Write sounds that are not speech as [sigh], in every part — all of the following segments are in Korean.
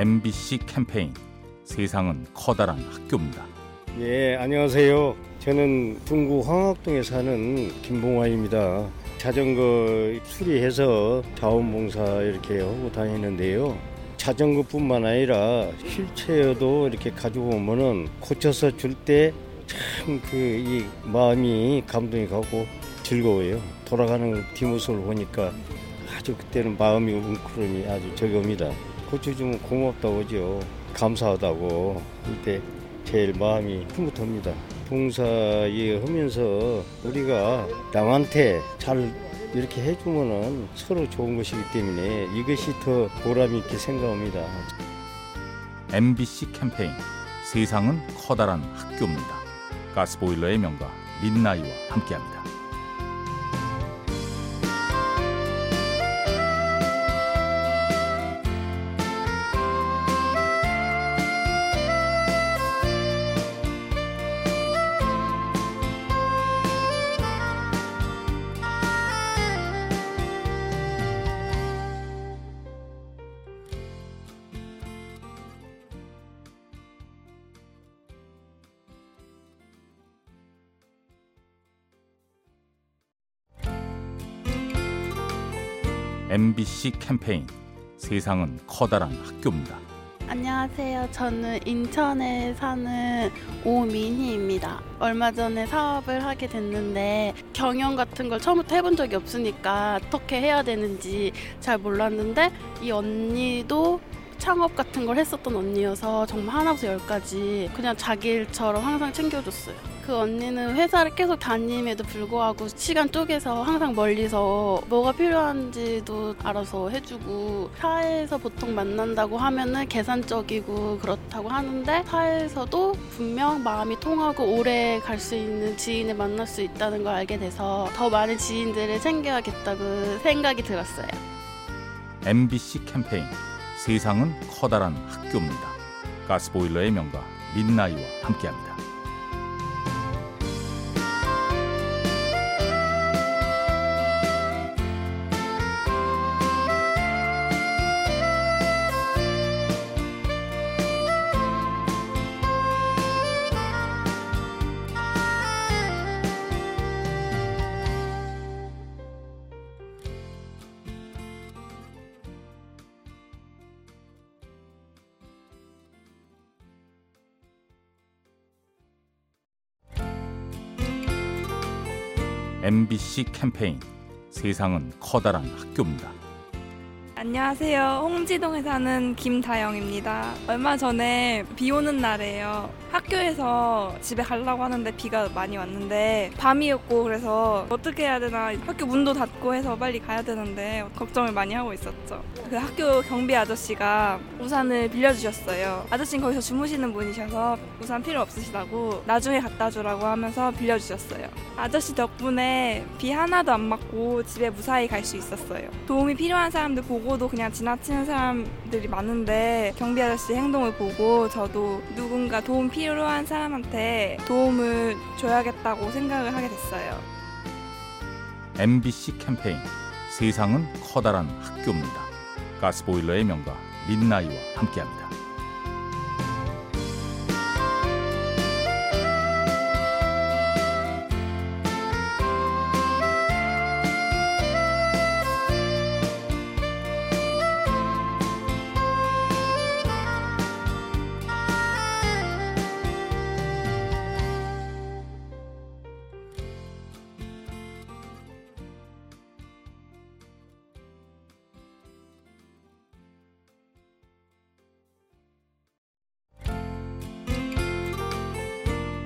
MBC 캠페인 세상은 커다란 학교입니다. 예, 안녕하세요. 저는 중구 황학동에 사는 김봉환입니다. 자전거 수리해서 자원봉사 이렇게 하고 다니는데요. 자전거뿐만 아니라 휠체어도 이렇게 가지고 오면은 고쳐서 줄 때 참 그 이 마음이 감동이 가고 즐거워요. 돌아가는 뒷모습을 보니까 아주 그때는 마음이 웅크름이 아주 적습니다. 고쳐주면 고맙다고 하죠. 감사하다고 이때 제일 마음이 흐뭇합니다. 봉사에 하면서 우리가 남한테 잘 이렇게 해주면은 서로 좋은 것이기 때문에 이것이 더 보람 있게 생각합니다. MBC 캠페인 세상은 커다란 학교입니다. 가스보일러의 명가 민나이와 함께합니다. MBC 캠페인 세상은 커다란 학교입니다. 안녕하세요. 저는 인천에 사는 오민희입니다. 얼마 전에 사업을 하게 됐는데 경영 같은 걸 처음부터 해본 적이 없으니까 어떻게 해야 되는지 잘 몰랐는데 이 언니도 창업 같은 걸 했었던 언니여서 정말 하나부터 열까지 그냥 자기 일처럼 항상 챙겨줬어요. 그 언니는 회사를 계속 다님에도 불구하고 시간 쪼개서 항상 멀리서 뭐가 필요한지도 알아서 해주고 사회에서 보통 만난다고 하면은 계산적이고 그렇다고 하는데 사회에서도 분명 마음이 통하고 오래 갈 수 있는 지인을 만날 수 있다는 걸 알게 돼서 더 많은 지인들을 챙겨야겠다고 생각이 들었어요. MBC 캠페인 세상은 커다란 학교입니다. 가스보일러의 명가 민나이와 함께합니다. MBC 캠페인 세상은 커다란 학교입니다. 안녕하세요. 홍지동에 사는 김다영입니다. 얼마 전에 비 오는 날에요. 학교에서 집에 가려고 하는데 비가 많이 왔는데 밤이었고 그래서 어떻게 해야 되나 학교 문도 닫고 해서 빨리 가야 되는데 걱정을 많이 하고 있었죠. 그 학교 경비 아저씨가 우산을 빌려주셨어요. 아저씨는 거기서 주무시는 분이셔서 우산 필요 없으시다고 나중에 갖다 주라고 하면서 빌려주셨어요. 아저씨 덕분에 비 하나도 안 맞고 집에 무사히 갈 수 있었어요. 도움이 필요한 사람들 보고도 그냥 지나치는 사람들이 많은데 경비 아저씨 행동을 보고 저도 누군가 도움 필요 한 사람한테 도움을 줘야겠다고 생각을 하게 됐어요. MBC 캠페인 세상은 커다란 학교입니다. 가스보일러의 명가 민나이와 함께합니다.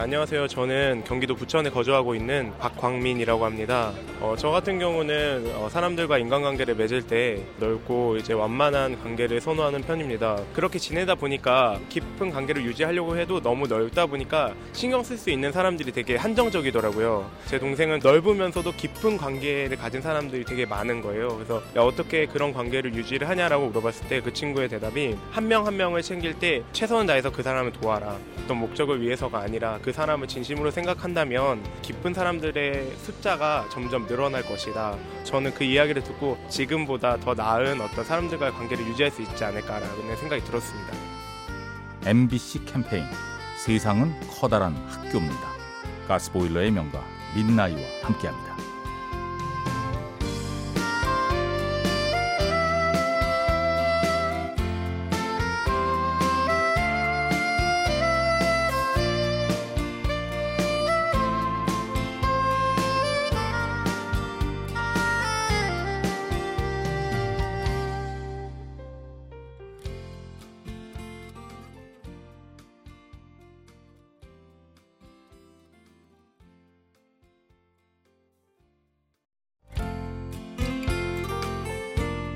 안녕하세요. 저는 경기도 부천에 거주하고 있는 박광민이라고 합니다. 어, 저 같은 경우는 어, 사람들과 인간관계를 맺을 때 넓고 이제 완만한 관계를 선호하는 편입니다. 그렇게 지내다 보니까 깊은 관계를 유지하려고 해도 너무 넓다 보니까 신경 쓸 수 있는 사람들이 되게 한정적이더라고요. 제 동생은 넓으면서도 깊은 관계를 가진 사람들이 되게 많은 거예요. 그래서 야, 어떻게 그런 관계를 유지를 하냐라고 물어봤을 때 그 친구의 대답이 한 명한 명을 챙길 때 최선을 다해서 그 사람을 도와라. 어떤 목적을 위해서가 아니라 그그 사람을 진심으로 생각한다면 기쁜 사람들의 숫자가 점점 늘어날 것이다. 저는 그 이야기를 듣고 지금보다 더 나은 어떤 사람들과의 관계를 유지할 수 있지 않을까라는 생각이 들었습니다. MBC 캠페인 세상은 커다란 학교입니다. 가스보일러의 명가 민나이와 함께합니다.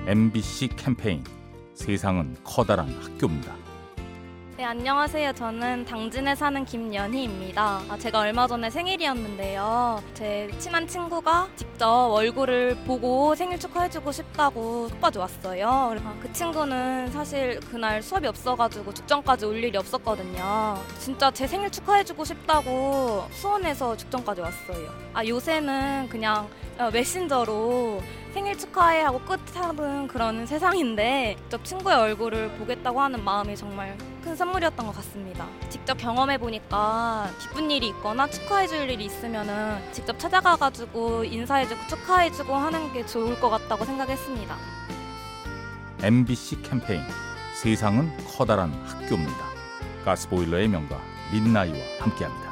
MBC 캠페인 세상은 커다란 학교입니다. 네, 안녕하세요. 저는 당진에 사는 김연희입니다. 아, 제가 얼마 전에 생일이었는데요. 제 친한 친구가 직접 얼굴을 보고 생일 축하해주고 싶다고 속바지 왔어요. 아, 그 친구는 사실 그날 수업이 없어가지고 죽전까지 올 일이 없었거든요. 진짜 제 생일 축하해주고 싶다고 수원에서 죽전까지 왔어요. 아, 요새는 그냥 어, 메신저로 생일 축하해 하고 끝하는 그런 세상인데 직접 친구의 얼굴을 보겠다고 하는 마음이 정말 큰 선물이었던 것 같습니다. 직접 경험해 보니까 기쁜 일이 있거나 축하해 줄 일이 있으면은 직접 찾아가 가지고 인사해 주고 축하해 주고 하는 게 좋을 것 같다고 생각했습니다. MBC 캠페인 세상은 커다란 학교입니다. 가스보일러의 명가 민나이와 함께합니다.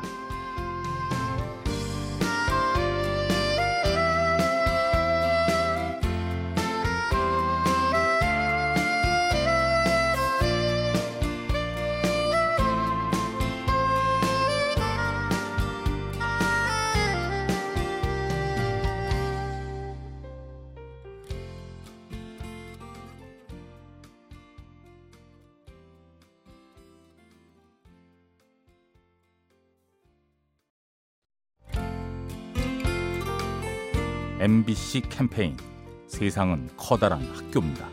MBC 캠페인 세상은 커다란 학교입니다.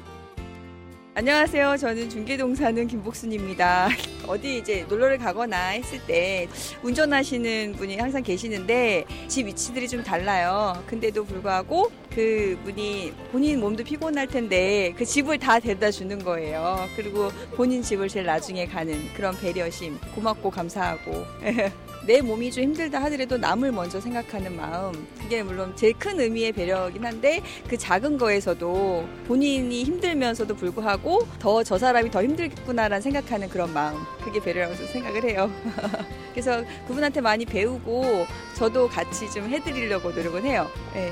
안녕하세요. 저는 중계동 사는 김복순입니다. [laughs] 어디 이제 놀러를 가거나 했을 때 운전하시는 분이 항상 계시는데 집 위치들이 좀 달라요. 근데도 불구하고 그 분이 본인 몸도 피곤할 텐데 그 집을 다 데려다 주는 거예요. 그리고 본인 집을 제일 나중에 가는 그런 배려심 고맙고 감사하고 [laughs] 내 몸이 좀 힘들다 하더라도 남을 먼저 생각하는 마음 그게 물론 제일 큰 의미의 배려이긴 한데 그 작은 거에서도 본인이 힘들면서도 불구하고 더 저 사람이 더 힘들겠구나라는 생각하는 그런 마음 그게 배려라고 생각을 해요. [laughs] 그래서 그분한테 많이 배우고 저도 같이 좀 해드리려고 노력을 해요. 네.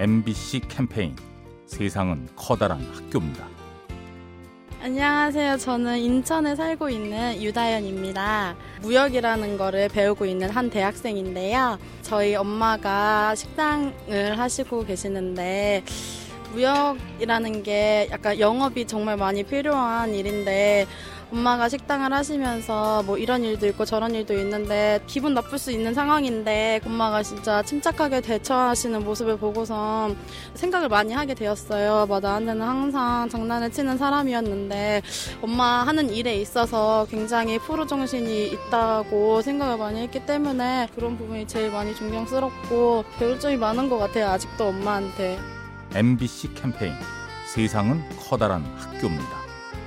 MBC 캠페인 세상은 커다란 학교입니다. 안녕하세요. 저는 인천에 살고 있는 유다연입니다. 무역이라는 거를 배우고 있는 한 대학생인데요. 저희 엄마가 식당을 하시고 계시는데 무역이라는 게 약간 영업이 정말 많이 필요한 일인데 엄마가 식당을 하시면서 뭐 이런 일도 있고 저런 일도 있는데 기분 나쁠 수 있는 상황인데 엄마가 진짜 침착하게 대처하시는 모습을 보고서 생각을 많이 하게 되었어요. 뭐 나한테는 항상 장난을 치는 사람이었는데 엄마 하는 일에 있어서 굉장히 프로 정신이 있다고 생각을 많이 했기 때문에 그런 부분이 제일 많이 존경스럽고 배울 점이 많은 것 같아요. 아직도 엄마한테. MBC 캠페인 세상은 커다란 학교입니다.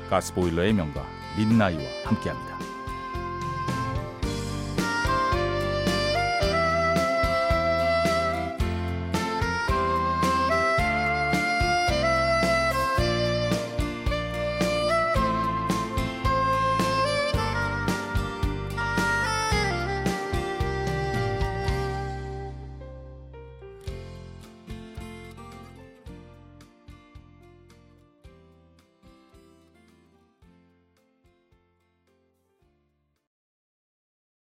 가스보일러의 명가 민나이와 함께합니다.